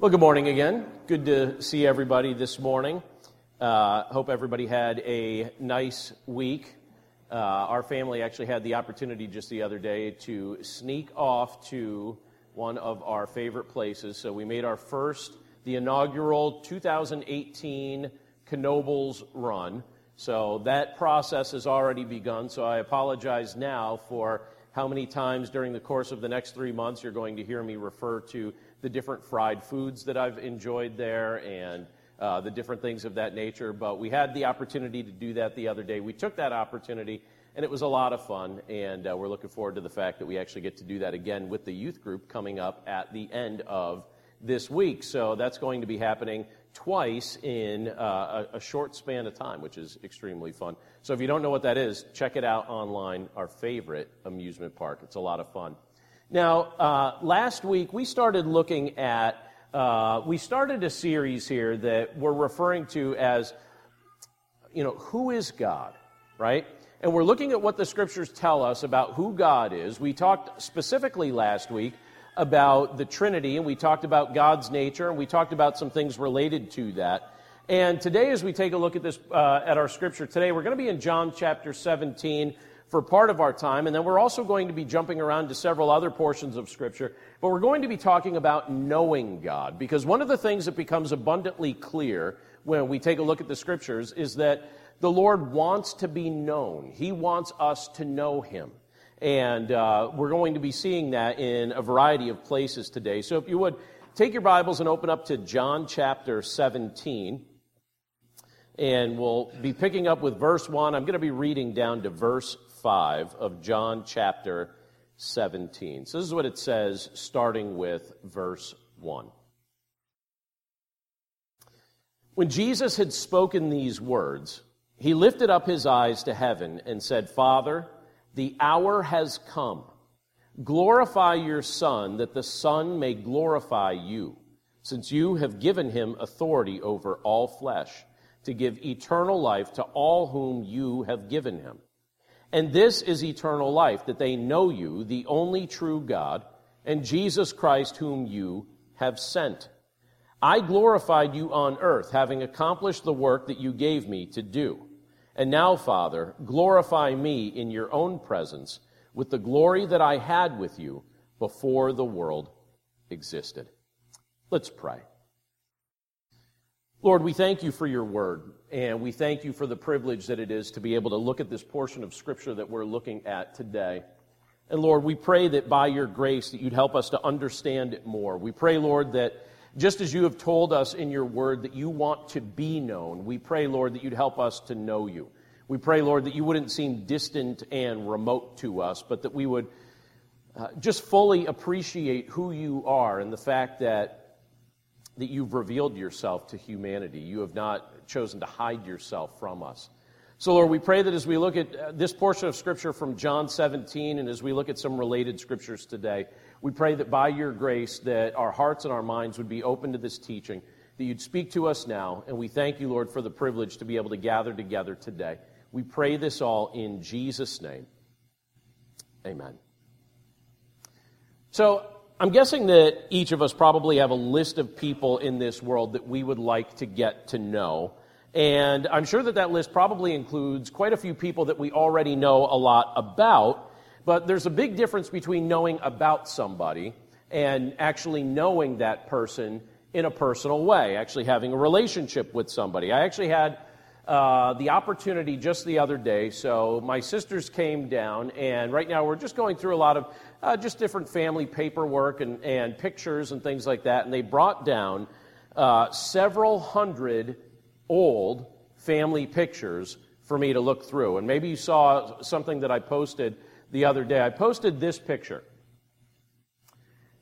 Well, good morning again. Good to see everybody this morning. Uh, hope everybody had a nice week. Uh, our family actually had the opportunity just the other day to sneak off to one of our favorite places. So we made our first, the inaugural 2018 Knoebels run. So that process has already begun. So I apologize now for how many times during the course of the next three months you're going to hear me refer to the different fried foods that I've enjoyed there and uh, the different things of that nature. But we had the opportunity to do that the other day. We took that opportunity, and it was a lot of fun. And uh, we're looking forward to the fact that we actually get to do that again with the youth group coming up at the end of this week. So that's going to be happening twice in uh, a, a, short span of time, which is extremely fun. So if you don't know what that is, check it out online, our favorite amusement park. It's a lot of fun. Now, uh, last week we started looking at, uh, we started a series here that we're referring to as, you know, who is God, right? And we're looking at what the scriptures tell us about who God is. We talked specifically last week about the Trinity, and we talked about God's nature, and we talked about some things related to that. And today, as we take a look at this, uh, at our scripture today, we're going to be in John chapter 17 for part of our time, and then we're also going to be jumping around to several other portions of Scripture. But we're going to be talking about knowing God, because one of the things that becomes abundantly clear when we take a look at the Scriptures is that the Lord wants to be known. He wants us to know Him. And uh, we're going to be seeing that in a variety of places today. So if you would, take your Bibles and open up to John chapter 17 and we'll be picking up with verse 1. I'm going to be reading down to verse 5 of John chapter 17. So this is what it says, starting with verse 1. When Jesus had spoken these words, he lifted up his eyes to heaven and said, Father, the hour has come. Glorify your Son, that the Son may glorify you, since you have given him authority over all flesh, to give eternal life to all whom you have given him. And this is eternal life, that they know you, the only true God, and Jesus Christ, whom you have sent. I glorified you on earth, having accomplished the work that you gave me to do. And now, Father, glorify me in your own presence with the glory that I had with you before the world existed. Let's pray. Lord, we thank you for your word, and we thank you for the privilege that it is to be able to look at this portion of Scripture that we're looking at today. And Lord, we pray that by your grace that you'd help us to understand it more. We pray, Lord, that just as you have told us in your word that you want to be known, we pray, Lord, that you'd help us to know you. We pray, Lord, that you wouldn't seem distant and remote to us, but that we would uh, just fully appreciate who you are and the fact that that you've revealed yourself to humanity. You have not chosen to hide yourself from us. So, Lord, we pray that as we look at uh, this portion of Scripture from John 17 and as we look at some related Scriptures today, we pray that by your grace that our hearts and our minds would be open to this teaching, that you'd speak to us now, and we thank you, Lord, for the privilege to be able to gather together today. We pray this all in Jesus' name. Amen. So, I'm guessing that each of us probably have a list of people in this world that we would like to get to know. And I'm sure that that list probably includes quite a few people that we already know a lot about. But there's a big difference between knowing about somebody and actually knowing that person in a personal way, actually having a relationship with somebody. I actually had uh, the opportunity just the other day. So my sisters came down, and right now we're just going through a lot of uh, just different family paperwork and, and pictures and things like that. And they brought down uh, several hundred old family pictures for me to look through. And maybe you saw something that I posted the other day. I posted this picture.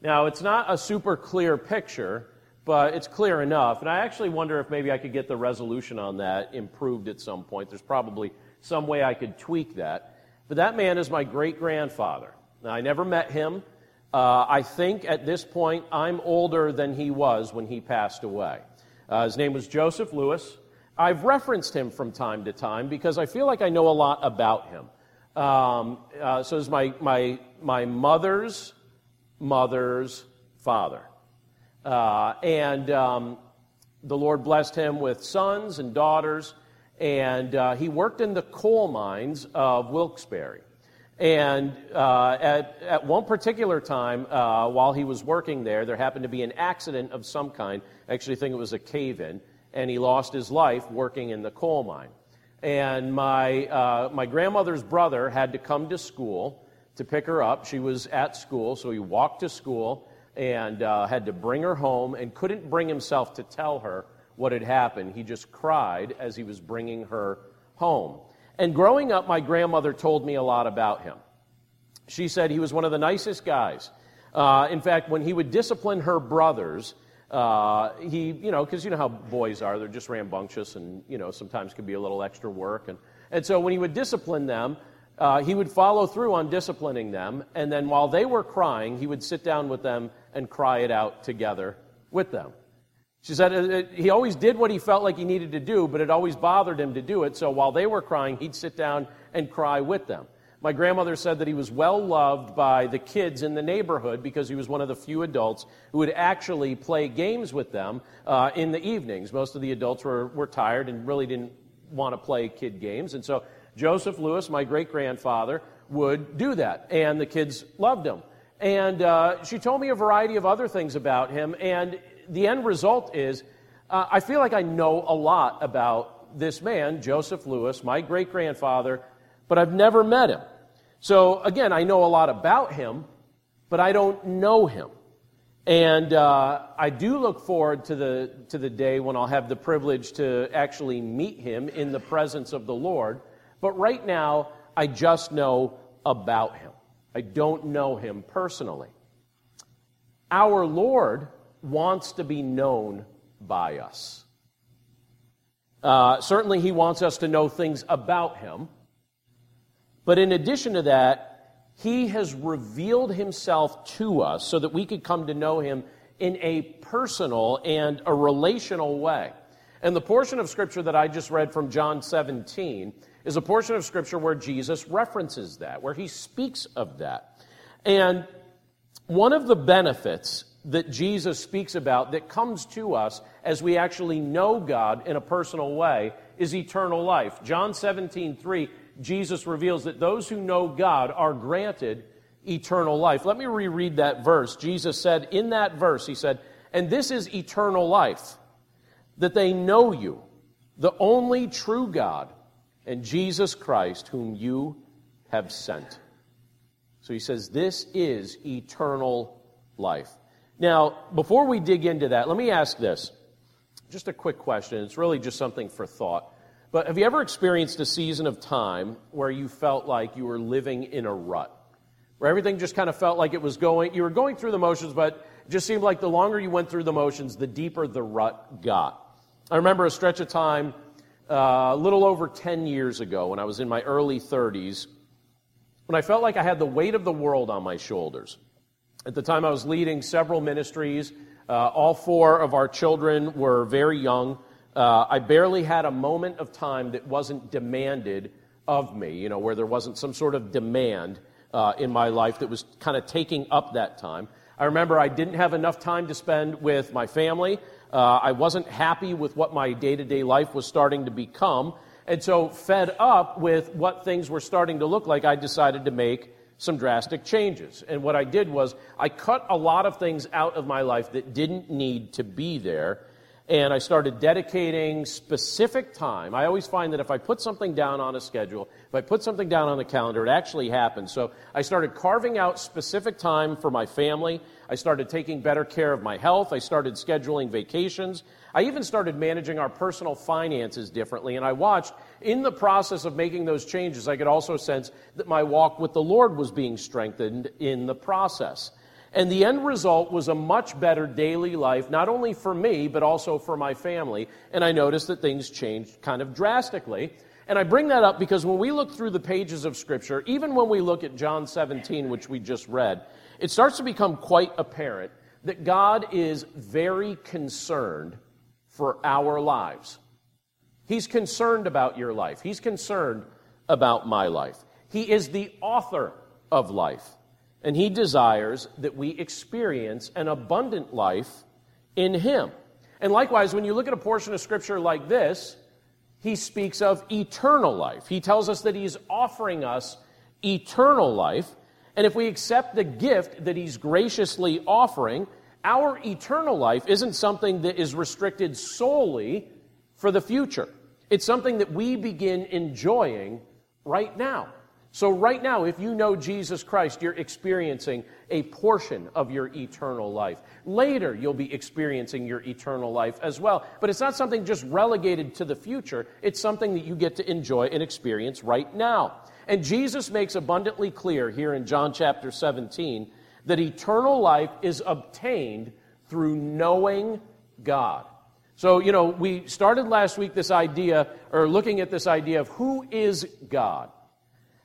Now, it's not a super clear picture, but it's clear enough. And I actually wonder if maybe I could get the resolution on that improved at some point. There's probably some way I could tweak that. But that man is my great grandfather. Now, I never met him. Uh, I think at this point I'm older than he was when he passed away. Uh, his name was Joseph Lewis. I've referenced him from time to time because I feel like I know a lot about him. Um, uh, so it's my, my, my mother's mother's father. Uh, and um, the Lord blessed him with sons and daughters, and uh, he worked in the coal mines of Wilkes-Barre. And uh, at, at one particular time, uh, while he was working there, there happened to be an accident of some kind. I actually think it was a cave in, and he lost his life working in the coal mine. And my, uh, my grandmother's brother had to come to school to pick her up. She was at school, so he walked to school and uh, had to bring her home and couldn't bring himself to tell her what had happened. He just cried as he was bringing her home. And growing up, my grandmother told me a lot about him. She said he was one of the nicest guys. Uh, in fact, when he would discipline her brothers, uh, he, you know, because you know how boys are, they're just rambunctious and, you know, sometimes can be a little extra work. And, and so when he would discipline them, uh, he would follow through on disciplining them. And then while they were crying, he would sit down with them and cry it out together with them. She said uh, uh, he always did what he felt like he needed to do, but it always bothered him to do it. So while they were crying, he'd sit down and cry with them. My grandmother said that he was well loved by the kids in the neighborhood because he was one of the few adults who would actually play games with them uh, in the evenings. Most of the adults were, were tired and really didn't want to play kid games. And so Joseph Lewis, my great grandfather, would do that. And the kids loved him. And uh, she told me a variety of other things about him. And the end result is uh, I feel like I know a lot about this man, Joseph Lewis, my great grandfather, but I've never met him. So, again, I know a lot about him, but I don't know him. And uh, I do look forward to the, to the day when I'll have the privilege to actually meet him in the presence of the Lord. But right now, I just know about him. I don't know him personally. Our Lord wants to be known by us. Uh, certainly, he wants us to know things about him. But in addition to that, he has revealed himself to us so that we could come to know him in a personal and a relational way. And the portion of Scripture that I just read from John 17 is a portion of Scripture where Jesus references that, where he speaks of that. And one of the benefits that Jesus speaks about that comes to us as we actually know God in a personal way is eternal life. John 17, 3, Jesus reveals that those who know God are granted eternal life. Let me reread that verse. Jesus said in that verse, He said, And this is eternal life, that they know you, the only true God, and Jesus Christ, whom you have sent. So He says, This is eternal life. Now, before we dig into that, let me ask this. Just a quick question. It's really just something for thought. But have you ever experienced a season of time where you felt like you were living in a rut? Where everything just kind of felt like it was going, you were going through the motions, but it just seemed like the longer you went through the motions, the deeper the rut got. I remember a stretch of time uh, a little over 10 years ago when I was in my early 30s when I felt like I had the weight of the world on my shoulders. At the time, I was leading several ministries. Uh, all four of our children were very young. Uh, I barely had a moment of time that wasn't demanded of me, you know, where there wasn't some sort of demand uh, in my life that was kind of taking up that time. I remember I didn't have enough time to spend with my family. Uh, I wasn't happy with what my day to day life was starting to become. And so, fed up with what things were starting to look like, I decided to make some drastic changes. And what I did was I cut a lot of things out of my life that didn't need to be there. And I started dedicating specific time. I always find that if I put something down on a schedule, if I put something down on the calendar, it actually happens. So I started carving out specific time for my family. I started taking better care of my health. I started scheduling vacations. I even started managing our personal finances differently, and I watched in the process of making those changes, I could also sense that my walk with the Lord was being strengthened in the process. And the end result was a much better daily life, not only for me, but also for my family. And I noticed that things changed kind of drastically. And I bring that up because when we look through the pages of Scripture, even when we look at John 17, which we just read, it starts to become quite apparent that God is very concerned for our lives. He's concerned about your life. He's concerned about my life. He is the author of life. And He desires that we experience an abundant life in Him. And likewise, when you look at a portion of Scripture like this, he speaks of eternal life. He tells us that he's offering us eternal life. And if we accept the gift that he's graciously offering, our eternal life isn't something that is restricted solely for the future. It's something that we begin enjoying right now. So, right now, if you know Jesus Christ, you're experiencing a portion of your eternal life. Later, you'll be experiencing your eternal life as well. But it's not something just relegated to the future, it's something that you get to enjoy and experience right now. And Jesus makes abundantly clear here in John chapter 17 that eternal life is obtained through knowing God. So, you know, we started last week this idea, or looking at this idea of who is God.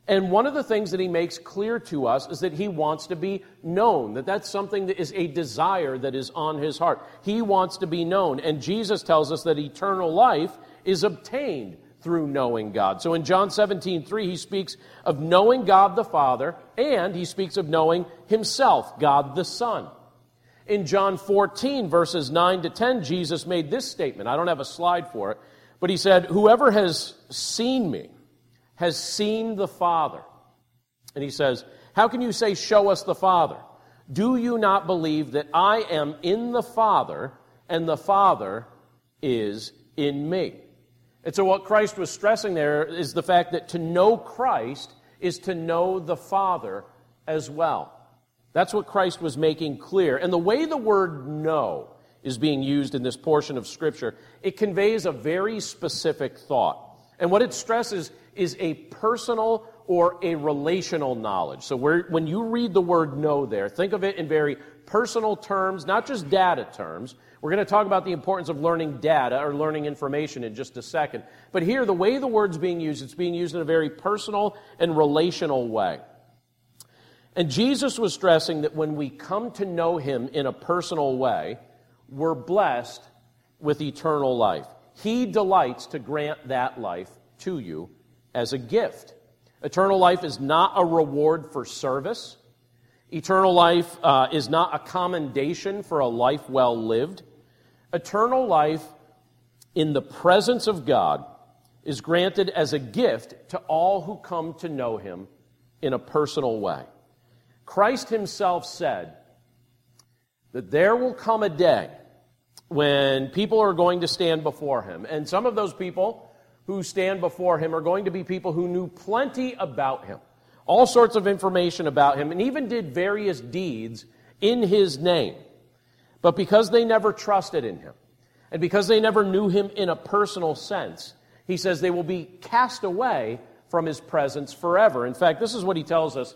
And one of the things that he makes clear to us is that he wants to be known, that that's something that is a desire that is on his heart. He wants to be known. And Jesus tells us that eternal life is obtained through knowing God. So in John 17, 3, he speaks of knowing God the Father, and he speaks of knowing himself, God the Son. In John 14, verses 9 to 10, Jesus made this statement. I don't have a slide for it, but he said, Whoever has seen me, has seen the Father. And he says, How can you say, Show us the Father? Do you not believe that I am in the Father and the Father is in me? And so, what Christ was stressing there is the fact that to know Christ is to know the Father as well. That's what Christ was making clear. And the way the word know is being used in this portion of Scripture, it conveys a very specific thought. And what it stresses is a personal or a relational knowledge. So when you read the word know there, think of it in very personal terms, not just data terms. We're going to talk about the importance of learning data or learning information in just a second. But here, the way the word's being used, it's being used in a very personal and relational way. And Jesus was stressing that when we come to know him in a personal way, we're blessed with eternal life. He delights to grant that life to you as a gift. Eternal life is not a reward for service. Eternal life uh, is not a commendation for a life well lived. Eternal life in the presence of God is granted as a gift to all who come to know Him in a personal way. Christ Himself said that there will come a day when people are going to stand before Him, and some of those people who stand before him are going to be people who knew plenty about him, all sorts of information about him, and even did various deeds in his name. But because they never trusted in him, and because they never knew him in a personal sense, he says they will be cast away from his presence forever. In fact, this is what he tells us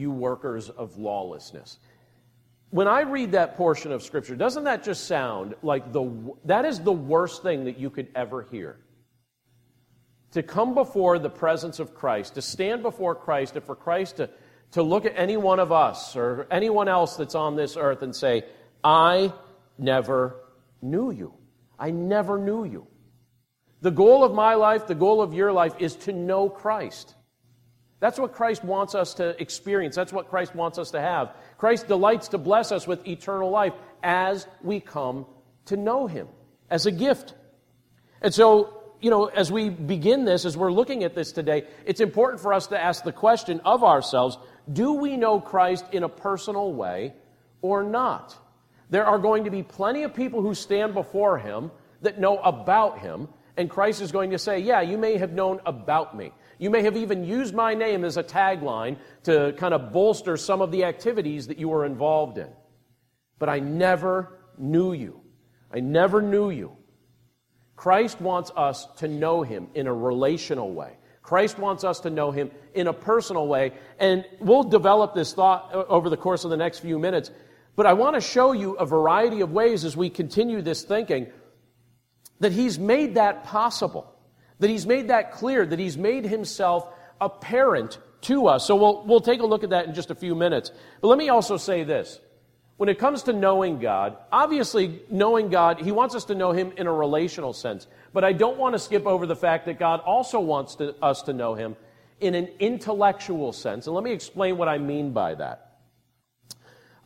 you workers of lawlessness. When I read that portion of Scripture, doesn't that just sound like the, that is the worst thing that you could ever hear? to come before the presence of Christ, to stand before Christ, and for Christ to, to look at any one of us or anyone else that's on this earth and say, I never knew you. I never knew you. The goal of my life, the goal of your life, is to know Christ. That's what Christ wants us to experience. That's what Christ wants us to have. Christ delights to bless us with eternal life as we come to know Him as a gift. And so you know, as we begin this, as we're looking at this today, it's important for us to ask the question of ourselves do we know Christ in a personal way or not? There are going to be plenty of people who stand before him that know about him, and Christ is going to say, Yeah, you may have known about me. You may have even used my name as a tagline to kind of bolster some of the activities that you were involved in. But I never knew you. I never knew you. Christ wants us to know him in a relational way. Christ wants us to know him in a personal way. And we'll develop this thought over the course of the next few minutes. But I want to show you a variety of ways as we continue this thinking that He's made that possible, that He's made that clear, that He's made Himself apparent to us. So we'll, we'll take a look at that in just a few minutes. But let me also say this. When it comes to knowing God, obviously, knowing God, He wants us to know Him in a relational sense. But I don't want to skip over the fact that God also wants to, us to know Him in an intellectual sense. And let me explain what I mean by that.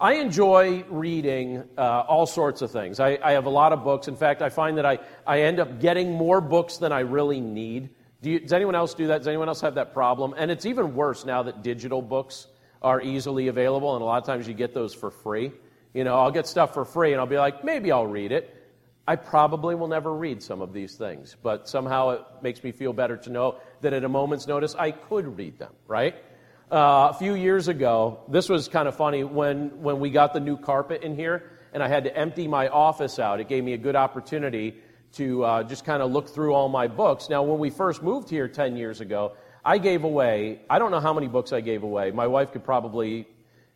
I enjoy reading uh, all sorts of things. I, I, have a lot of books. In fact, I find that I, I end up getting more books than I really need. Do you, does anyone else do that? Does anyone else have that problem? And it's even worse now that digital books are easily available, and a lot of times you get those for free. You know, I'll get stuff for free, and I'll be like, maybe I'll read it. I probably will never read some of these things, but somehow it makes me feel better to know that at a moment's notice I could read them, right? Uh, a few years ago, this was kind of funny when, when we got the new carpet in here and I had to empty my office out. It gave me a good opportunity to uh, just kind of look through all my books. Now, when we first moved here 10 years ago, I gave away, I don't know how many books I gave away. My wife could probably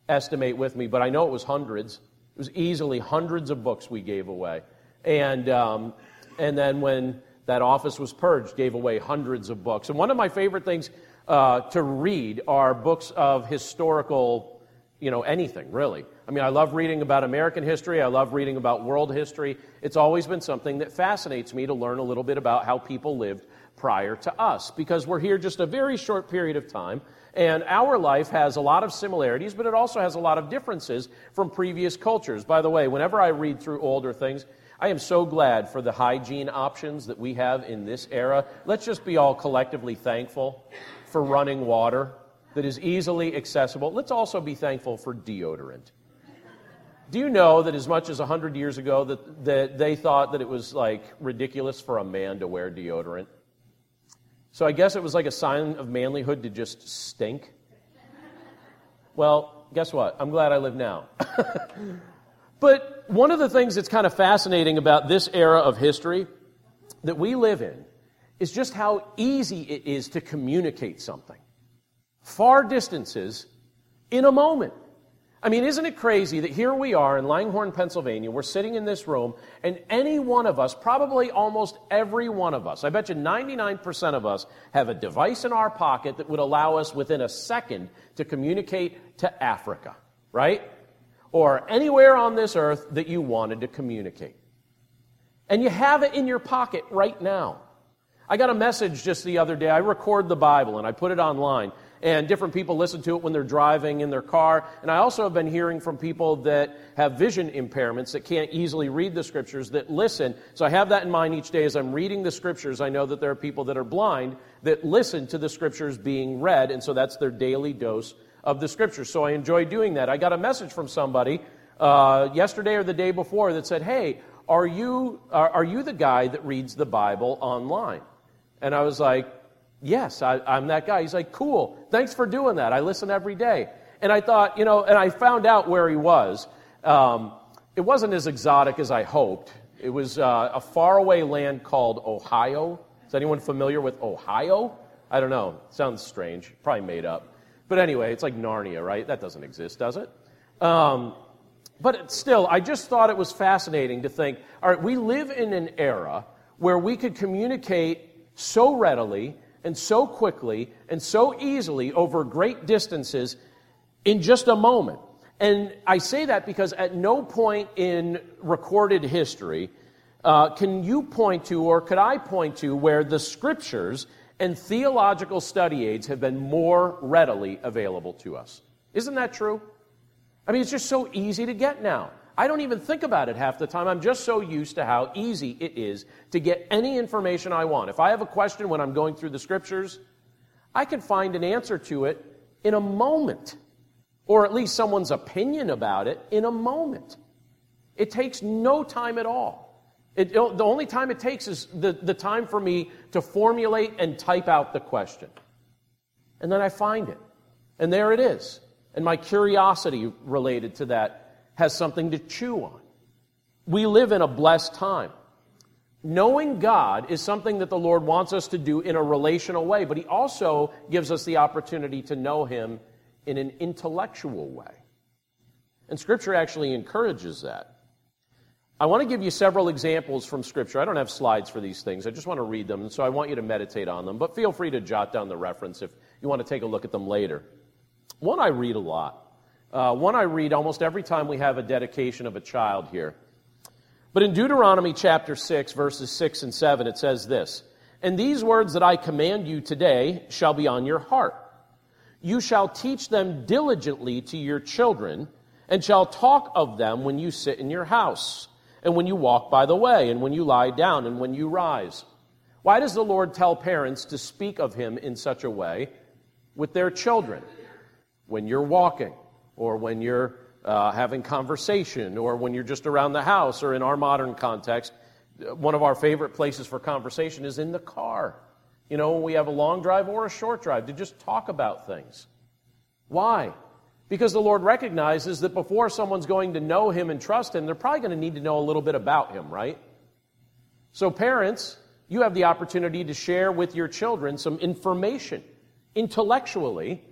estimate with me, but I know it was hundreds. It was easily hundreds of books we gave away. And, um, and then when that office was purged, gave away hundreds of books. And one of my favorite things uh, to read are books of historical, you know, anything, really. I mean, I love reading about American history. I love reading about world history. It's always been something that fascinates me to learn a little bit about how people lived prior to us because we're here just a very short period of time. And our life has a lot of similarities, but it also has a lot of differences from previous cultures. By the way, whenever I read through older things, I am so glad for the hygiene options that we have in this era. Let's just be all collectively thankful for running water that is easily accessible. Let's also be thankful for deodorant. Do you know that as much as 100 years ago that, that they thought that it was like ridiculous for a man to wear deodorant? So I guess it was like a sign of manlyhood to just stink. Well, guess what? I'm glad I live now. But one of the things that's kind of fascinating about this era of history that we live in is just how easy it is to communicate something. Far distances in a moment. I mean, isn't it crazy that here we are in Langhorne, Pennsylvania, we're sitting in this room, and any one of us, probably almost every one of us, I bet you 99% of us, have a device in our pocket that would allow us within a second to communicate to Africa, right? or anywhere on this earth that you wanted to communicate. And you have it in your pocket right now. I got a message just the other day. I record the Bible and I put it online. And different people listen to it when they're driving in their car. And I also have been hearing from people that have vision impairments that can't easily read the scriptures that listen. So I have that in mind each day as I'm reading the scriptures. I know that there are people that are blind that listen to the scriptures being read. And so that's their daily dose of the scriptures. So I enjoy doing that. I got a message from somebody uh, yesterday or the day before that said, Hey, are you, are, are, you the guy that reads the Bible online? And I was like, Yes, I, I'm that guy. He's like, Cool. Thanks for doing that. I listen every day. And I thought, you know, and I found out where he was. Um, it wasn't as exotic as I hoped. It was uh, a faraway land called Ohio. Is anyone familiar with Ohio? I don't know. sounds strange. Probably made up. But anyway, it's like Narnia, right? That doesn't exist, does it? Um, but still, I just thought it was fascinating to think all right, we live in an era where we could communicate so readily and so quickly and so easily over great distances in just a moment. And I say that because at no point in recorded history uh, can you point to, or could I point to, where the scriptures and theological study aids have been more readily available to us. Isn't that true? I mean, it's just so easy to get now. I don't even think about it half the time. I'm just so used to how easy it is to get any information I want. If I have a question when I'm going through the scriptures, I can find an answer to it in a moment, or at least someone's opinion about it in a moment. It takes no time at all. It, the only time it takes is the, the time for me to formulate and type out the question. And then I find it. And there it is. And my curiosity related to that has something to chew on. We live in a blessed time. Knowing God is something that the Lord wants us to do in a relational way, but He also gives us the opportunity to know Him in an intellectual way. And Scripture actually encourages that. I want to give you several examples from Scripture. I don't have slides for these things. I just want to read them, so I want you to meditate on them. But feel free to jot down the reference if you want to take a look at them later. One I read a lot. Uh, one I read almost every time we have a dedication of a child here. But in Deuteronomy chapter 6, verses 6 and 7, it says this And these words that I command you today shall be on your heart. You shall teach them diligently to your children, and shall talk of them when you sit in your house, and when you walk by the way, and when you lie down, and when you rise. Why does the Lord tell parents to speak of him in such a way with their children? When you're walking, or when you're uh, having conversation, or when you're just around the house, or in our modern context, one of our favorite places for conversation is in the car. You know, when we have a long drive or a short drive, to just talk about things. Why? Because the Lord recognizes that before someone's going to know Him and trust Him, they're probably going to need to know a little bit about Him, right? So, parents, you have the opportunity to share with your children some information intellectually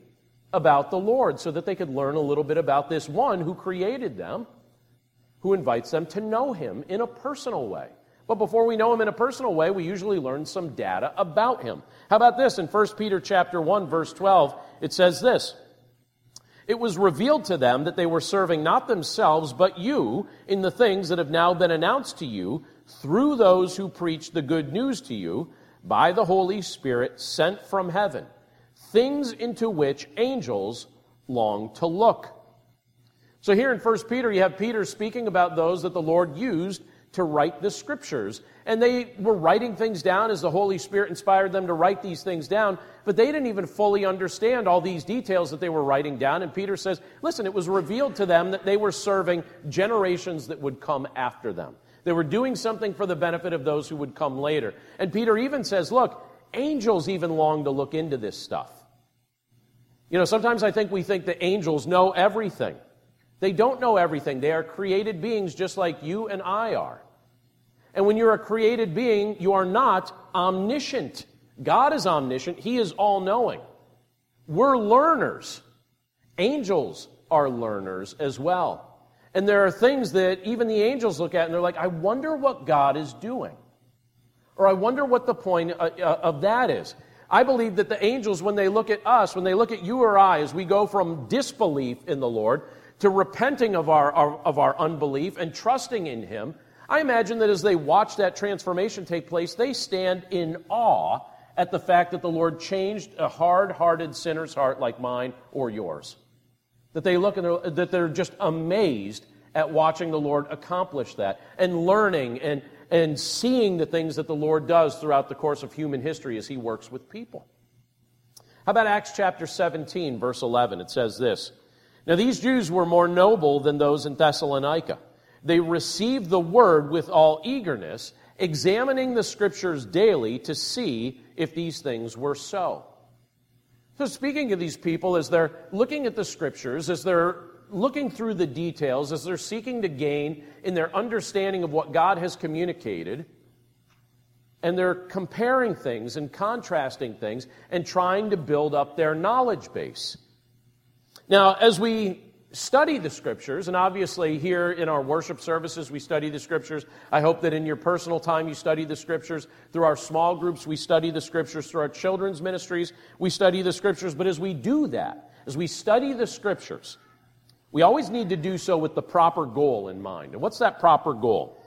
about the Lord so that they could learn a little bit about this one who created them, who invites them to know Him in a personal way. But before we know him in a personal way, we usually learn some data about him. How about this? In 1 Peter chapter 1 verse 12, it says this: It was revealed to them that they were serving not themselves but you in the things that have now been announced to you through those who preach the good news to you by the Holy Spirit sent from heaven, things into which angels long to look. So here in 1 Peter, you have Peter speaking about those that the Lord used to write the scriptures. And they were writing things down as the Holy Spirit inspired them to write these things down, but they didn't even fully understand all these details that they were writing down. And Peter says, listen, it was revealed to them that they were serving generations that would come after them. They were doing something for the benefit of those who would come later. And Peter even says, look, angels even long to look into this stuff. You know, sometimes I think we think that angels know everything. They don't know everything. They are created beings just like you and I are. And when you're a created being, you are not omniscient. God is omniscient, He is all knowing. We're learners. Angels are learners as well. And there are things that even the angels look at and they're like, I wonder what God is doing. Or I wonder what the point uh, uh, of that is. I believe that the angels, when they look at us, when they look at you or I, as we go from disbelief in the Lord to repenting of our, of our unbelief and trusting in Him, I imagine that as they watch that transformation take place, they stand in awe at the fact that the Lord changed a hard hearted sinner's heart like mine or yours. That they look and they're, that they're just amazed at watching the Lord accomplish that and learning and, and seeing the things that the Lord does throughout the course of human history as He works with people. How about Acts chapter 17, verse 11? It says this Now these Jews were more noble than those in Thessalonica they received the word with all eagerness, examining the scriptures daily to see if these things were so. So, speaking of these people, as they're looking at the scriptures, as they're looking through the details, as they're seeking to gain in their understanding of what God has communicated, and they're comparing things and contrasting things and trying to build up their knowledge base. Now, as we study the scriptures, and obviously here in our worship services we study the scriptures. I hope that in your personal time you study the scriptures. Through our small groups we study the scriptures. Through our children's ministries we study the scriptures. But as we do that, as we study the scriptures, we always need to do so with the proper goal in mind. And what's that proper goal?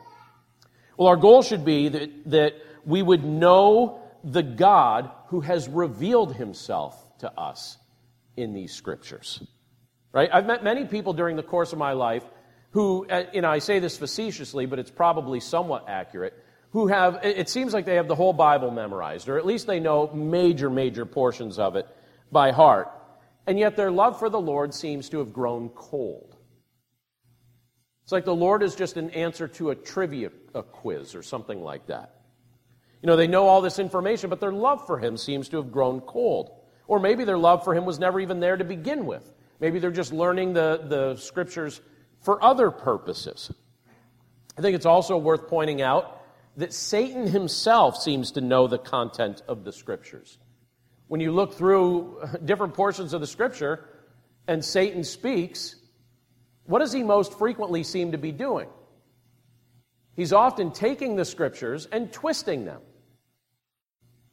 Well, our goal should be that, that we would know the God who has revealed himself to us in these scriptures. Right? I've met many people during the course of my life who, uh, you know, I say this facetiously, but it's probably somewhat accurate, who have, it seems like they have the whole Bible memorized, or at least they know major, major portions of it by heart. And yet their love for the Lord seems to have grown cold. It's like the Lord is just an answer to a trivia a quiz or something like that. You know, they know all this information, but their love for Him seems to have grown cold. Or maybe their love for Him was never even there to begin with. Maybe they're just learning the, the scriptures for other purposes. I think it's also worth pointing out that Satan himself seems to know the content of the scriptures. When you look through different portions of the scripture and Satan speaks, what does he most frequently seem to be doing? He's often taking the scriptures and twisting them.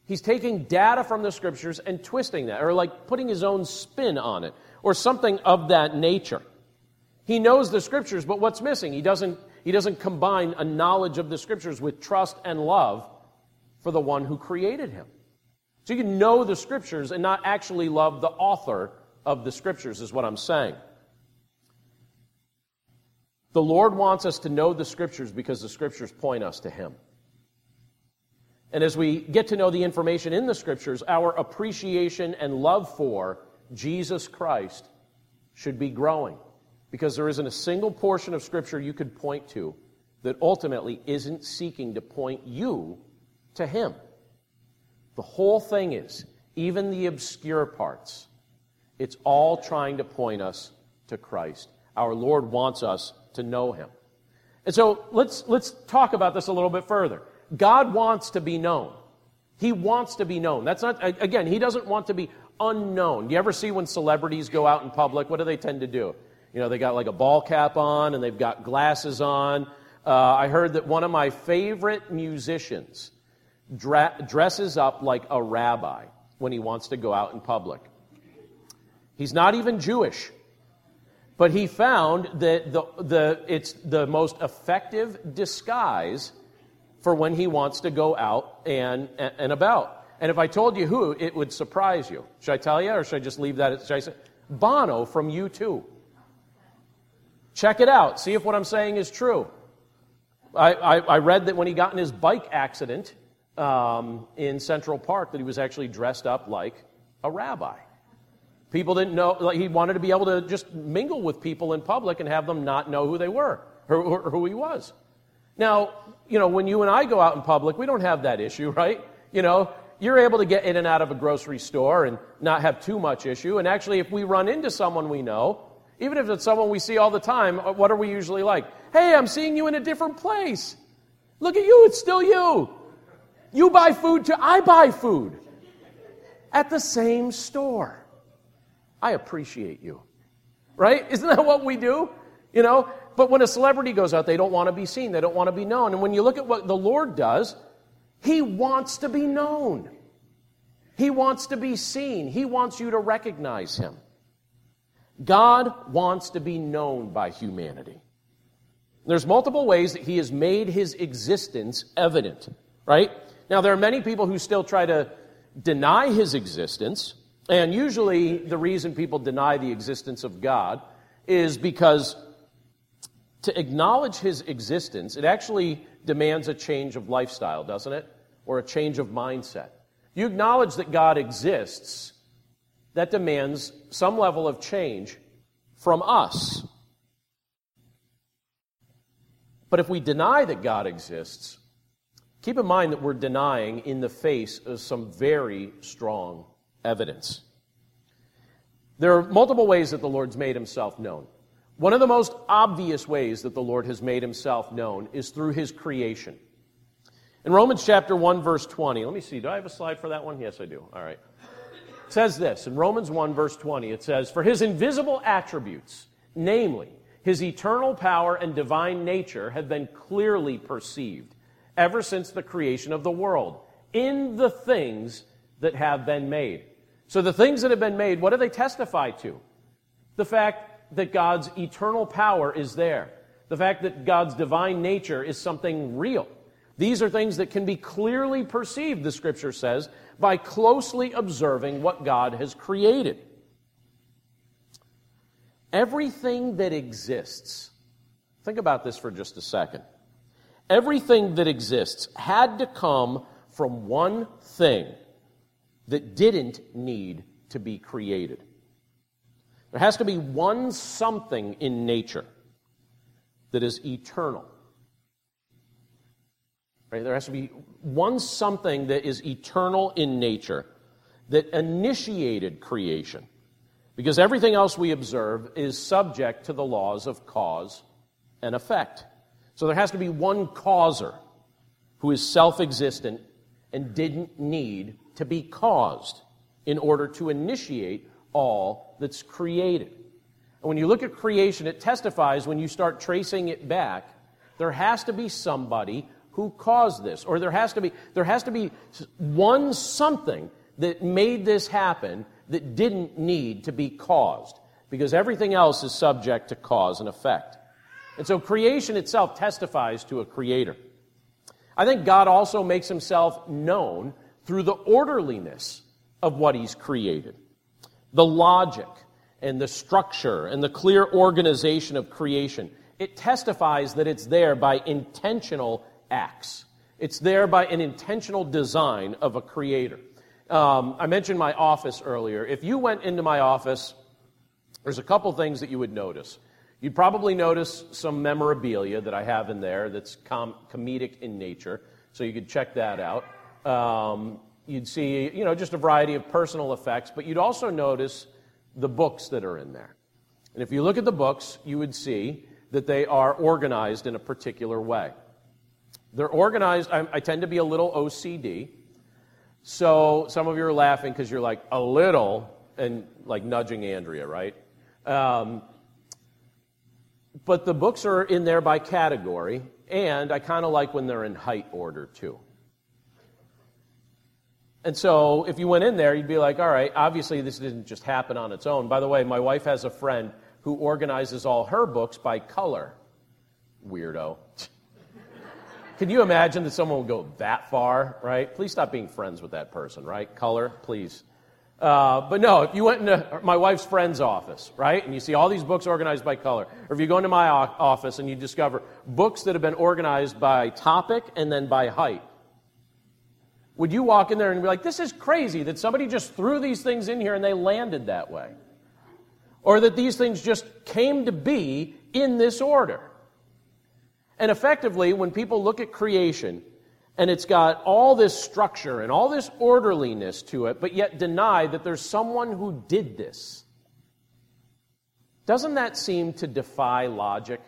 He's taking data from the scriptures and twisting that, or like putting his own spin on it, or something of that nature. He knows the scriptures, but what's missing? He doesn't, he doesn't combine a knowledge of the scriptures with trust and love for the one who created him. So you can know the scriptures and not actually love the author of the scriptures, is what I'm saying. The Lord wants us to know the scriptures because the scriptures point us to Him. And as we get to know the information in the scriptures, our appreciation and love for Jesus Christ should be growing because there isn't a single portion of scripture you could point to that ultimately isn't seeking to point you to Him. The whole thing is, even the obscure parts, it's all trying to point us to Christ. Our Lord wants us to know him. And so let's, let's talk about this a little bit further. God wants to be known. He wants to be known. That's not, again, he doesn't want to be unknown. You ever see when celebrities go out in public, what do they tend to do? You know, they got like a ball cap on and they've got glasses on. Uh, I heard that one of my favorite musicians dra- dresses up like a rabbi when he wants to go out in public. He's not even Jewish. But he found that the, the, it's the most effective disguise for when he wants to go out and, and about. And if I told you who, it would surprise you. Should I tell you, or should I just leave that? Should I say Bono from U2? Check it out. See if what I'm saying is true. I, I, I read that when he got in his bike accident um, in Central Park, that he was actually dressed up like a rabbi. People didn't know, like, he wanted to be able to just mingle with people in public and have them not know who they were or, or who he was. Now, you know, when you and I go out in public, we don't have that issue, right? You know, you're able to get in and out of a grocery store and not have too much issue. And actually, if we run into someone we know, even if it's someone we see all the time, uh, what are we usually like? Hey, I'm seeing you in a different place. Look at you, it's still you. You buy food too, I buy food at the same store. I appreciate you. Right? Isn't that what we do? You know? But when a celebrity goes out, they don't want to be seen, they don't want to be known. And when you look at what the Lord does, He wants to be known. He wants to be seen. He wants you to recognize Him. God wants to be known by humanity. There's multiple ways that He has made His existence evident, right? Now, there are many people who still try to deny His existence. And usually, the reason people deny the existence of God is because to acknowledge his existence, it actually demands a change of lifestyle, doesn't it? Or a change of mindset. You acknowledge that God exists, that demands some level of change from us. But if we deny that God exists, keep in mind that we're denying in the face of some very strong evidence. There are multiple ways that the Lord's made himself known. One of the most obvious ways that the Lord has made himself known is through his creation. In Romans chapter 1 verse 20, let me see, do I have a slide for that one? Yes, I do. All right. It says this in Romans 1 verse 20, it says, "For his invisible attributes, namely his eternal power and divine nature have been clearly perceived ever since the creation of the world in the things that have been made." So the things that have been made, what do they testify to? The fact that God's eternal power is there. The fact that God's divine nature is something real. These are things that can be clearly perceived, the scripture says, by closely observing what God has created. Everything that exists, think about this for just a second. Everything that exists had to come from one thing that didn't need to be created. There has to be one something in nature that is eternal. Right? There has to be one something that is eternal in nature that initiated creation. Because everything else we observe is subject to the laws of cause and effect. So there has to be one causer who is self existent and didn't need to be caused in order to initiate all that's created. And when you look at creation, it testifies when you start tracing it back, there has to be somebody who caused this, or there has to be, there has to be one something that made this happen that didn't need to be caused, because everything else is subject to cause and effect. And so creation itself testifies to a creator. I think God also makes himself known through the orderliness of what he's created, the logic, and the structure and the clear organization of creation. It testifies that it's there by intentional acts. It's there by an intentional design of a creator. Um, I mentioned my office earlier. If you went into my office, there's a couple things that you would notice. You'd probably notice some memorabilia that I have in there that's com- comedic in nature, so you could check that out. Um, you'd see, you know, just a variety of personal effects, but you'd also notice the books that are in there. And if you look at the books, you would see that they are organized in a particular way. They're organized, I, I tend to be a little OCD. So some of you are laughing because you're like, a little, and like nudging Andrea, right? Um, but the books are in there by category, and I kind of like when they're in height order too. And so if you went in there, you'd be like, all right, obviously this didn't just happen on its own. By the way, my wife has a friend who organizes all her books by color. Weirdo. Can you imagine that someone would go that far, right? Please stop being friends with that person, right? Color, please. Uh, but no, if you went into my wife's friend's office, right, and you see all these books organized by color, or if you go into my office and you discover books that have been organized by topic and then by height, would you walk in there and be like, this is crazy that somebody just threw these things in here and they landed that way? Or that these things just came to be in this order? And effectively, when people look at creation and it's got all this structure and all this orderliness to it, but yet deny that there's someone who did this, doesn't that seem to defy logic?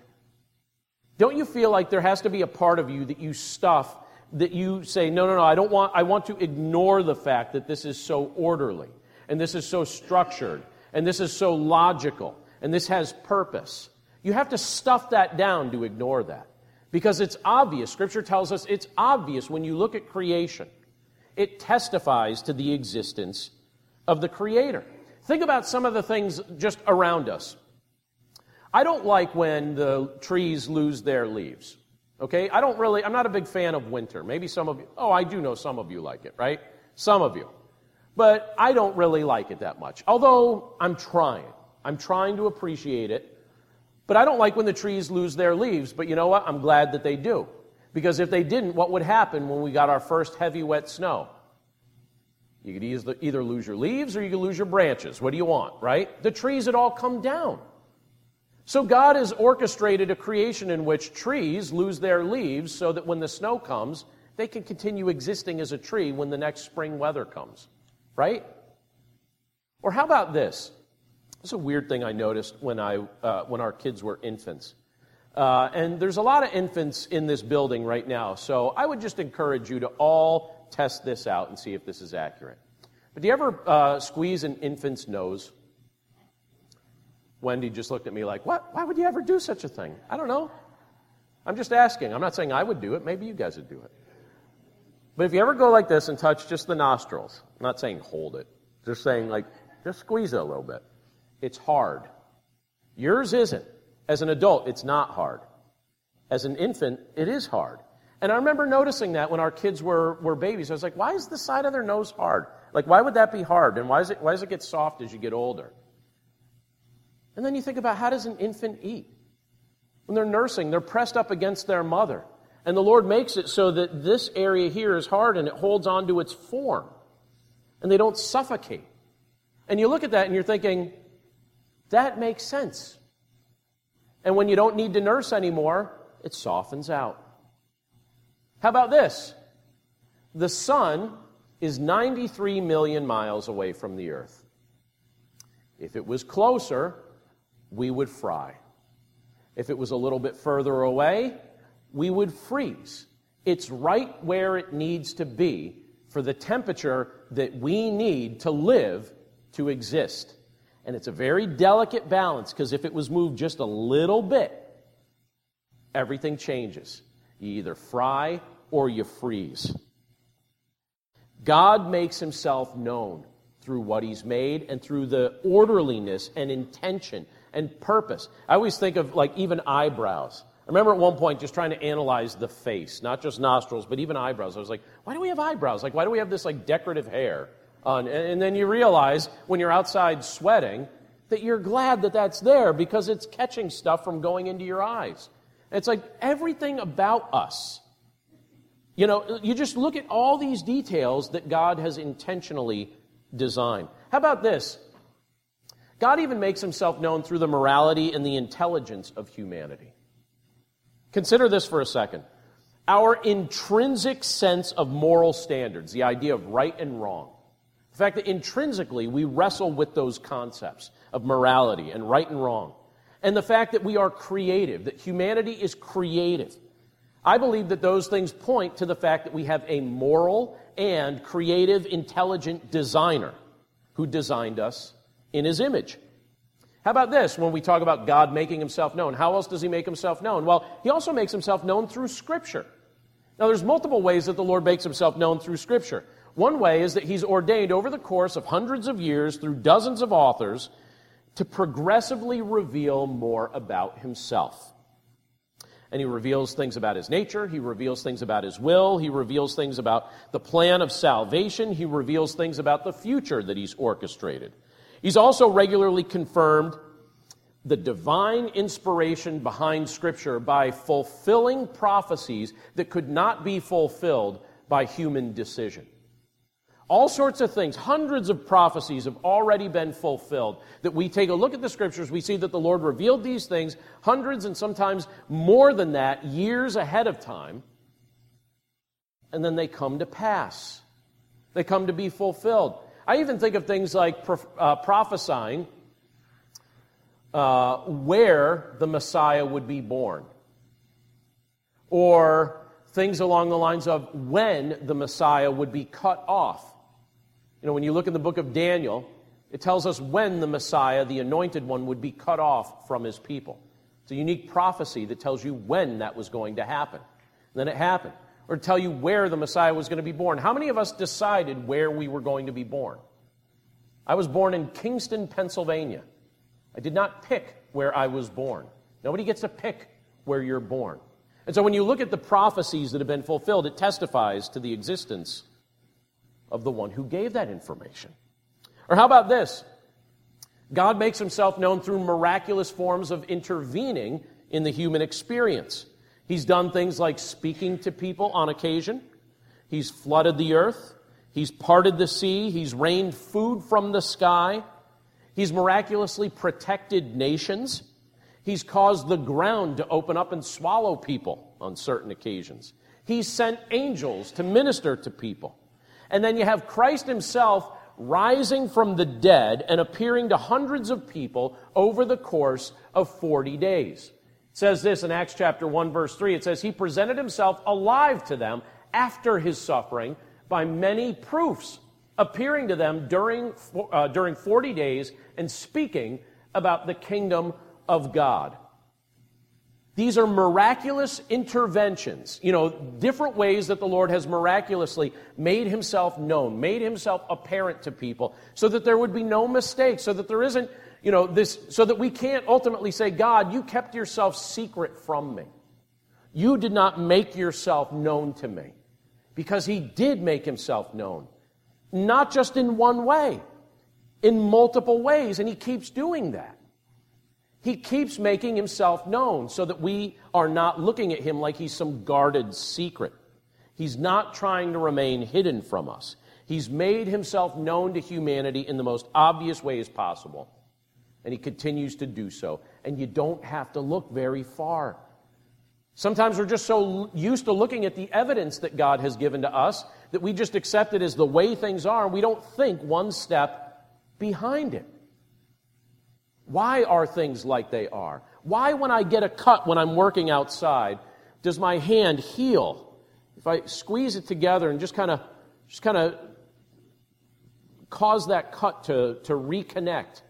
Don't you feel like there has to be a part of you that you stuff that you say, no, no, no, I don't want, I want to ignore the fact that this is so orderly, and this is so structured, and this is so logical, and this has purpose. You have to stuff that down to ignore that. Because it's obvious. Scripture tells us it's obvious when you look at creation. It testifies to the existence of the Creator. Think about some of the things just around us. I don't like when the trees lose their leaves. Okay? I don't really, I'm not a big fan of winter. Maybe some of you, oh, I do know some of you like it, right? Some of you. But I don't really like it that much. Although I'm trying. I'm trying to appreciate it. But I don't like when the trees lose their leaves. But you know what? I'm glad that they do. Because if they didn't, what would happen when we got our first heavy, wet snow? You could either lose your leaves or you could lose your branches. What do you want, right? The trees had all come down. So God has orchestrated a creation in which trees lose their leaves so that when the snow comes, they can continue existing as a tree when the next spring weather comes. Right? Or how about this? It's a weird thing I noticed when, I, uh, when our kids were infants. Uh, and there's a lot of infants in this building right now, so I would just encourage you to all test this out and see if this is accurate. But do you ever uh, squeeze an infant's nose? Wendy just looked at me like, What? Why would you ever do such a thing? I don't know. I'm just asking. I'm not saying I would do it. Maybe you guys would do it. But if you ever go like this and touch just the nostrils, I'm not saying hold it, just saying like, just squeeze it a little bit. It's hard. Yours isn't. As an adult, it's not hard. As an infant, it is hard. And I remember noticing that when our kids were, were babies. I was like, why is the side of their nose hard? Like, why would that be hard? And why, is it, why does it get soft as you get older? And then you think about how does an infant eat? When they're nursing, they're pressed up against their mother. And the Lord makes it so that this area here is hard and it holds on to its form. And they don't suffocate. And you look at that and you're thinking, that makes sense. And when you don't need to nurse anymore, it softens out. How about this? The sun is 93 million miles away from the earth. If it was closer, we would fry. If it was a little bit further away, we would freeze. It's right where it needs to be for the temperature that we need to live to exist. And it's a very delicate balance because if it was moved just a little bit, everything changes. You either fry or you freeze. God makes himself known through what he's made and through the orderliness and intention and purpose. I always think of like even eyebrows. I remember at one point just trying to analyze the face, not just nostrils, but even eyebrows. I was like, why do we have eyebrows? Like, why do we have this like decorative hair? On? And then you realize when you're outside sweating that you're glad that that's there because it's catching stuff from going into your eyes. And it's like everything about us. You know, you just look at all these details that God has intentionally designed. How about this? God even makes himself known through the morality and the intelligence of humanity. Consider this for a second. Our intrinsic sense of moral standards, the idea of right and wrong, the fact that intrinsically we wrestle with those concepts of morality and right and wrong, and the fact that we are creative, that humanity is creative. I believe that those things point to the fact that we have a moral and creative, intelligent designer who designed us in his image. How about this when we talk about God making himself known? How else does he make himself known? Well, he also makes himself known through Scripture. Now, there's multiple ways that the Lord makes himself known through Scripture. One way is that he's ordained over the course of hundreds of years through dozens of authors to progressively reveal more about himself. And he reveals things about his nature, he reveals things about his will, he reveals things about the plan of salvation, he reveals things about the future that he's orchestrated. He's also regularly confirmed the divine inspiration behind Scripture by fulfilling prophecies that could not be fulfilled by human decision. All sorts of things, hundreds of prophecies have already been fulfilled. That we take a look at the scriptures, we see that the Lord revealed these things hundreds and sometimes more than that years ahead of time, and then they come to pass. They come to be fulfilled. I even think of things like uh, prophesying uh, where the Messiah would be born, or things along the lines of when the Messiah would be cut off. You know, when you look in the book of Daniel, it tells us when the Messiah, the anointed one, would be cut off from his people. It's a unique prophecy that tells you when that was going to happen. And then it happened or tell you where the Messiah was going to be born. How many of us decided where we were going to be born? I was born in Kingston, Pennsylvania. I did not pick where I was born. Nobody gets to pick where you're born. And so when you look at the prophecies that have been fulfilled, it testifies to the existence of the one who gave that information. Or how about this? God makes himself known through miraculous forms of intervening in the human experience. He's done things like speaking to people on occasion. He's flooded the earth. He's parted the sea. He's rained food from the sky. He's miraculously protected nations. He's caused the ground to open up and swallow people on certain occasions. He's sent angels to minister to people. And then you have Christ himself rising from the dead and appearing to hundreds of people over the course of 40 days It says this in Acts chapter 1 verse 3. It says he presented himself alive to them after his suffering by many proofs, appearing to them during, uh, during 40 days and speaking about the kingdom of God. These are miraculous interventions, you know, different ways that the Lord has miraculously made himself known, made himself apparent to people, so that there would be no mistake, so that there isn't you know, this, so that we can't ultimately say, God, you kept yourself secret from me. You did not make yourself known to me. Because he did make himself known. Not just in one way, in multiple ways, and he keeps doing that. He keeps making himself known so that we are not looking at him like he's some guarded secret. He's not trying to remain hidden from us. He's made himself known to humanity in the most obvious ways possible and he continues to do so. And you don't have to look very far. Sometimes we're just so used to looking at the evidence that God has given to us that we just accept it as the way things are, and we don't think one step behind it. Why are things like they are? Why, when I get a cut when I'm working outside, does my hand heal? If I squeeze it together and just kind of just kind of cause that cut to, to reconnect,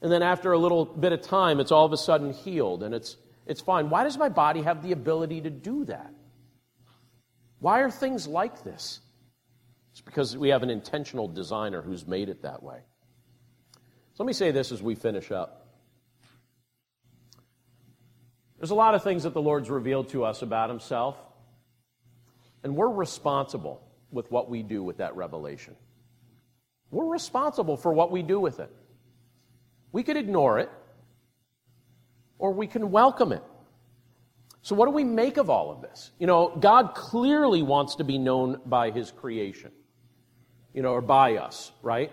And then after a little bit of time, it's all of a sudden healed and it's, it's fine. Why does my body have the ability to do that? Why are things like this? It's because we have an intentional designer who's made it that way. So let me say this as we finish up. There's a lot of things that the Lord's revealed to us about Himself, and we're responsible with what we do with that revelation. We're responsible for what we do with it. We could ignore it, or we can welcome it. So, what do we make of all of this? You know, God clearly wants to be known by His creation, you know, or by us, right?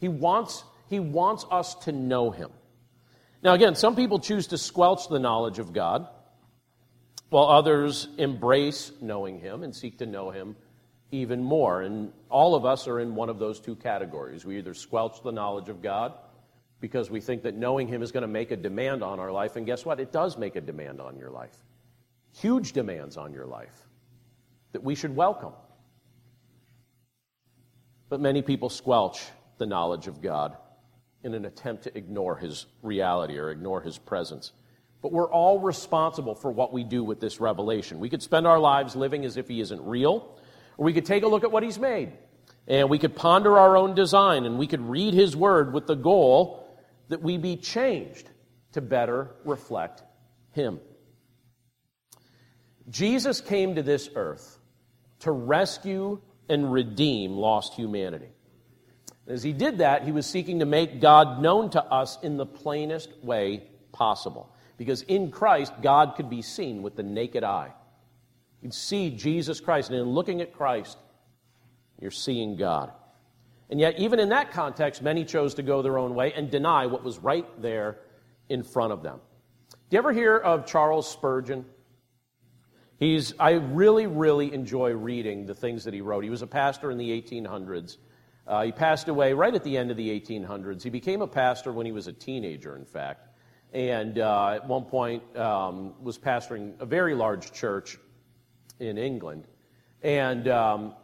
He wants, he wants us to know Him. Now, again, some people choose to squelch the knowledge of God, while others embrace knowing Him and seek to know Him even more. And all of us are in one of those two categories. We either squelch the knowledge of God because we think that knowing Him is going to make a demand on our life. And guess what? It does make a demand on your life. Huge demands on your life that we should welcome. But many people squelch the knowledge of God in an attempt to ignore his reality or ignore his presence. But we're all responsible for what we do with this revelation. We could spend our lives living as if he isn't real, or we could take a look at what he's made. And we could ponder our own design, and we could read his word with the goal that we be changed to better reflect him. Jesus came to this earth to rescue and redeem lost humanity. As he did that, he was seeking to make God known to us in the plainest way possible. Because in Christ, God could be seen with the naked eye. You would see Jesus Christ, and in looking at Christ, you're seeing God. And yet, even in that context, many chose to go their own way and deny what was right there in front of them. Do you ever hear of Charles Spurgeon? He's, I really, really enjoy reading the things that he wrote. He was a pastor in the 1800s. Uh, he passed away right at the end of the 1800s. He became a pastor when he was a teenager, in fact, and uh, at one point um, was pastoring a very large church in England. And um,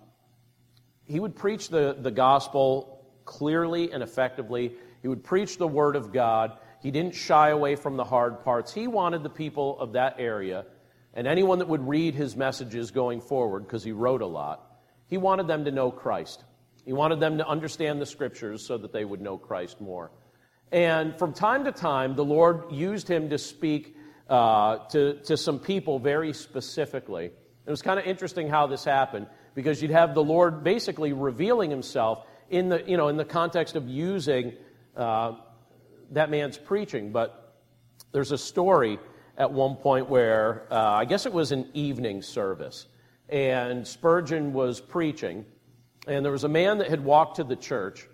he would preach the, the gospel clearly and effectively. He would preach the word of God. He didn't shy away from the hard parts. He wanted the people of that area and anyone that would read his messages going forward, because he wrote a lot, he wanted them to know Christ. He wanted them to understand the scriptures so that they would know Christ more. And from time to time, the Lord used him to speak uh, to, to some people very specifically. It was kind of interesting how this happened because you'd have the Lord basically revealing himself in the, you know, in the context of using uh, that man's preaching. But there's a story at one point where uh, I guess it was an evening service, and Spurgeon was preaching and there was a man that had walked to the church.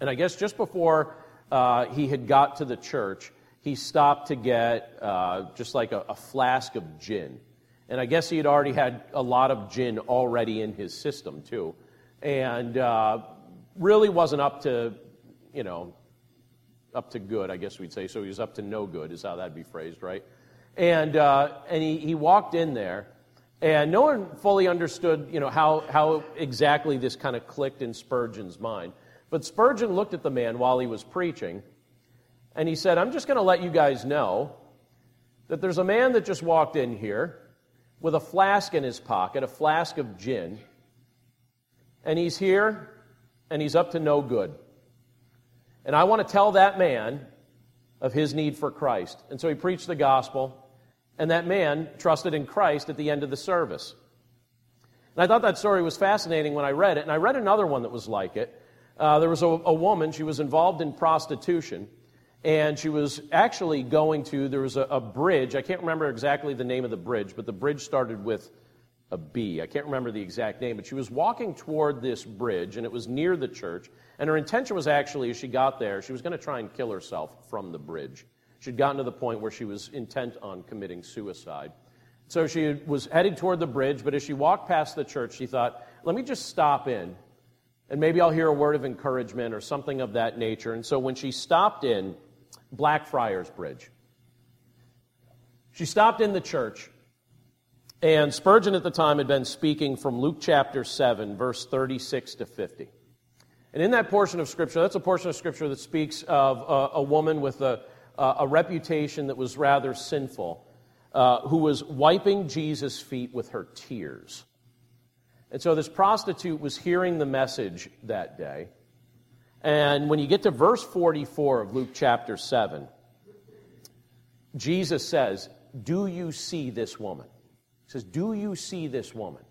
And I guess just before uh, he had got to the church, he stopped to get uh, just like a, a, flask of gin. And I guess he had already had a lot of gin already in his system, too. And uh, really wasn't up to, you know, up to good, I guess we'd say. So he was up to no good, is how that'd be phrased, right? And, uh, and he, he walked in there, and no one fully understood, you know, how, how exactly this kind of clicked in Spurgeon's mind. But Spurgeon looked at the man while he was preaching, and he said, I'm just going to let you guys know that there's a man that just walked in here with a flask in his pocket, a flask of gin, and he's here and he's up to no good. And I want to tell that man of his need for Christ. And so he preached the gospel. And that man trusted in Christ at the end of the service. And I thought that story was fascinating when I read it. And I read another one that was like it. Uh, there was a, a woman, she was involved in prostitution. And she was actually going to, there was a, a bridge. I can't remember exactly the name of the bridge, but the bridge started with a B. I can't remember the exact name, but she was walking toward this bridge, and it was near the church. And her intention was actually, as she got there, she was going to try and kill herself from the bridge. She'd gotten to the point where she was intent on committing suicide. So she was heading toward the bridge, but as she walked past the church, she thought, let me just stop in, and maybe I'll hear a word of encouragement or something of that nature. And so when she stopped in Blackfriars Bridge, she stopped in the church, and Spurgeon at the time had been speaking from Luke chapter 7, verse 36 to 50. And in that portion of Scripture, that's a portion of Scripture that speaks of a, a woman with a, a, reputation that was rather sinful, uh, who was wiping Jesus' feet with her tears. And so this prostitute was hearing the message that day. And when you get to verse 44 of Luke chapter 7, Jesus says, Do you see this woman? He says, Do you see this woman?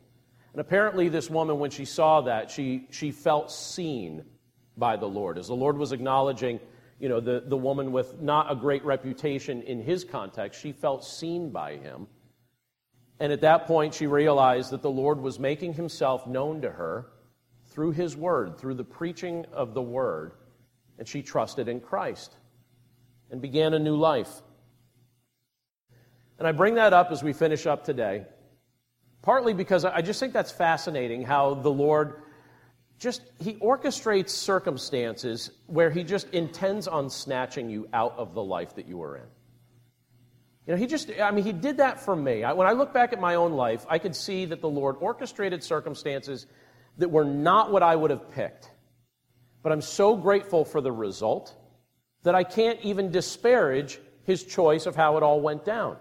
And apparently, this woman, when she saw that, she, she felt seen by the Lord. As the Lord was acknowledging, you know, the, the woman with not a great reputation in his context, she felt seen by him. And at that point, she realized that the Lord was making himself known to her through his word, through the preaching of the word. And she trusted in Christ and began a new life. And I bring that up as we finish up today, partly because I just think that's fascinating how the Lord just, he orchestrates circumstances where he just intends on snatching you out of the life that you were in. You know, he just, I mean, he did that for me. I, when I look back at my own life, I could see that the Lord orchestrated circumstances that were not what I would have picked. But I'm so grateful for the result that I can't even disparage his choice of how it all went down.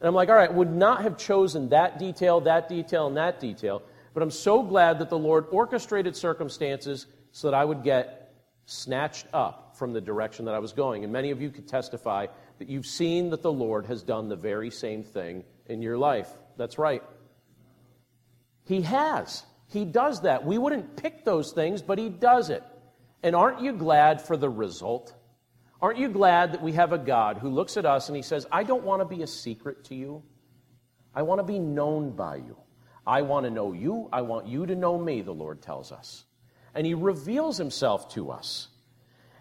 And I'm like, all right, would not have chosen that detail, that detail, and that detail, but I'm so glad that the Lord orchestrated circumstances so that I would get snatched up from the direction that I was going. And many of you could testify that you've seen that the Lord has done the very same thing in your life. That's right. He has. He does that. We wouldn't pick those things, but He does it. And aren't you glad for the result? Aren't you glad that we have a God who looks at us and He says, I don't want to be a secret to you. I want to be known by you. I want to know you. I want you to know me, the Lord tells us. And He reveals Himself to us.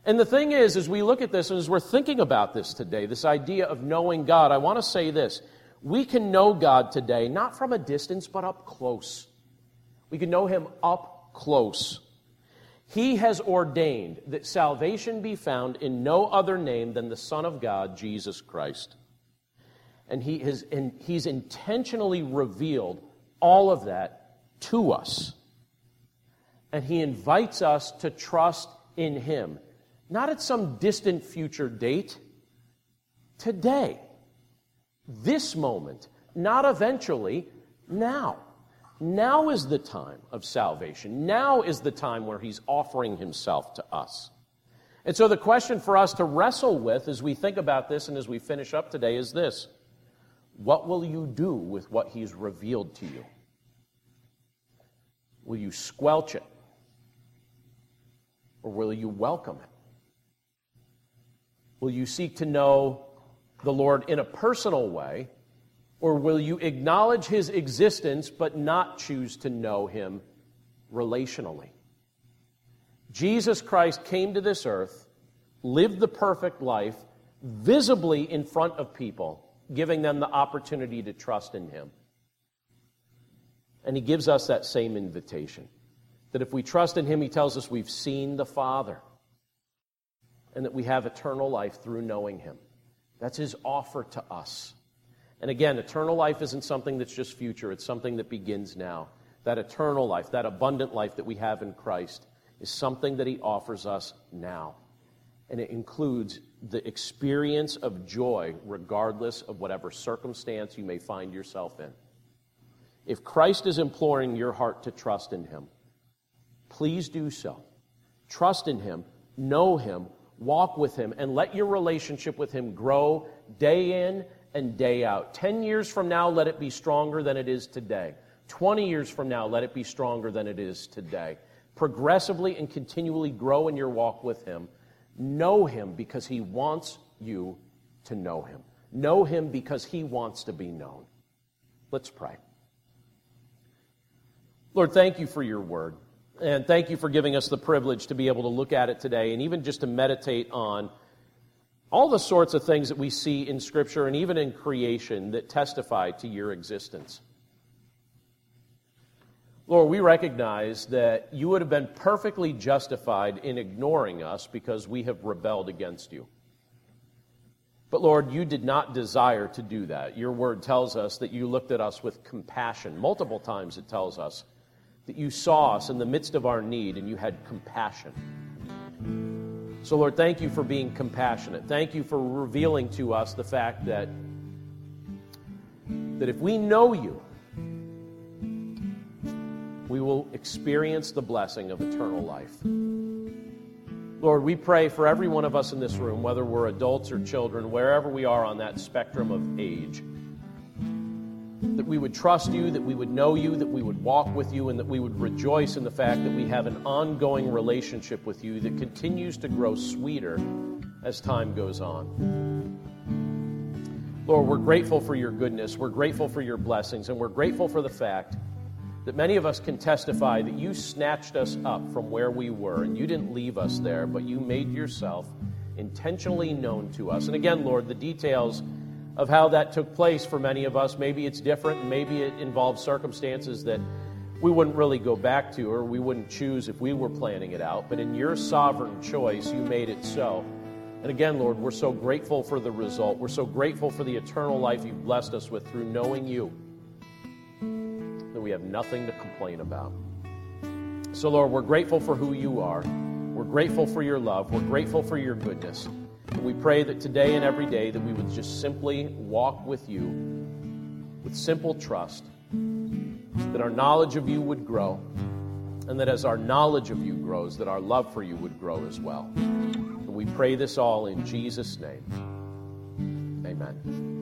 And the thing is, as we look at this and as we're thinking about this today, this idea of knowing God, I want to say this. We can know God today, not from a distance, but up close. We can know Him up close. He has ordained that salvation be found in no other name than the Son of God, Jesus Christ. And, he has, and He's intentionally revealed all of that to us. And He invites us to trust in Him not at some distant future date, today, this moment, not eventually, now. Now is the time of salvation. Now is the time where He's offering Himself to us. And so, the question for us to wrestle with as we think about this and as we finish up today is this What will you do with what He's revealed to you? Will you squelch it? Or will you welcome it? Will you seek to know the Lord in a personal way? Or will you acknowledge his existence but not choose to know him relationally? Jesus Christ came to this earth, lived the perfect life, visibly in front of people, giving them the opportunity to trust in him. And he gives us that same invitation that if we trust in him, he tells us we've seen the Father and that we have eternal life through knowing Him. That's His offer to us. And again, eternal life isn't something that's just future, it's something that begins now. That eternal life, that abundant life that we have in Christ, is something that He offers us now. And it includes the experience of joy, regardless of whatever circumstance you may find yourself in. If Christ is imploring your heart to trust in Him, please do so. Trust in Him, know Him, walk with Him, and let your relationship with Him grow day in and day out. 10 years from now, let it be stronger than it is today. 20 years from now, let it be stronger than it is today. Progressively and continually grow in your walk with Him. Know Him because He wants you to know Him. Know Him because He wants to be known. Let's pray. Lord, thank you for your word. And thank you for giving us the privilege to be able to look at it today and even just to meditate on all the sorts of things that we see in Scripture and even in creation that testify to your existence. Lord, we recognize that you would have been perfectly justified in ignoring us because we have rebelled against you. But Lord, you did not desire to do that. Your word tells us that you looked at us with compassion. Multiple times it tells us that you saw us in the midst of our need and you had compassion. So, Lord, thank you for being compassionate. Thank you for revealing to us the fact that, that if we know you, we will experience the blessing of eternal life. Lord, we pray for every one of us in this room, whether we're adults or children, wherever we are on that spectrum of age, that we would trust you, that we would know you, that we would walk with you, and that we would rejoice in the fact that we have an ongoing relationship with you that continues to grow sweeter as time goes on. Lord, we're grateful for your goodness, we're grateful for your blessings, and we're grateful for the fact that many of us can testify that you snatched us up from where we were and you didn't leave us there, but you made yourself intentionally known to us. And again, Lord, the details of how that took place for many of us, maybe it's different, and maybe it involves circumstances that we wouldn't really go back to or we wouldn't choose if we were planning it out. But in your sovereign choice, you made it so. And again, Lord, we're so grateful for the result. We're so grateful for the eternal life you've blessed us with through knowing you that we have nothing to complain about. So, Lord, we're grateful for who you are. We're grateful for your love. We're grateful for your goodness. We pray that today and every day that we would just simply walk with you with simple trust, that our knowledge of you would grow, and that as our knowledge of you grows, that our love for you would grow as well. And we pray this all in Jesus' name. Amen.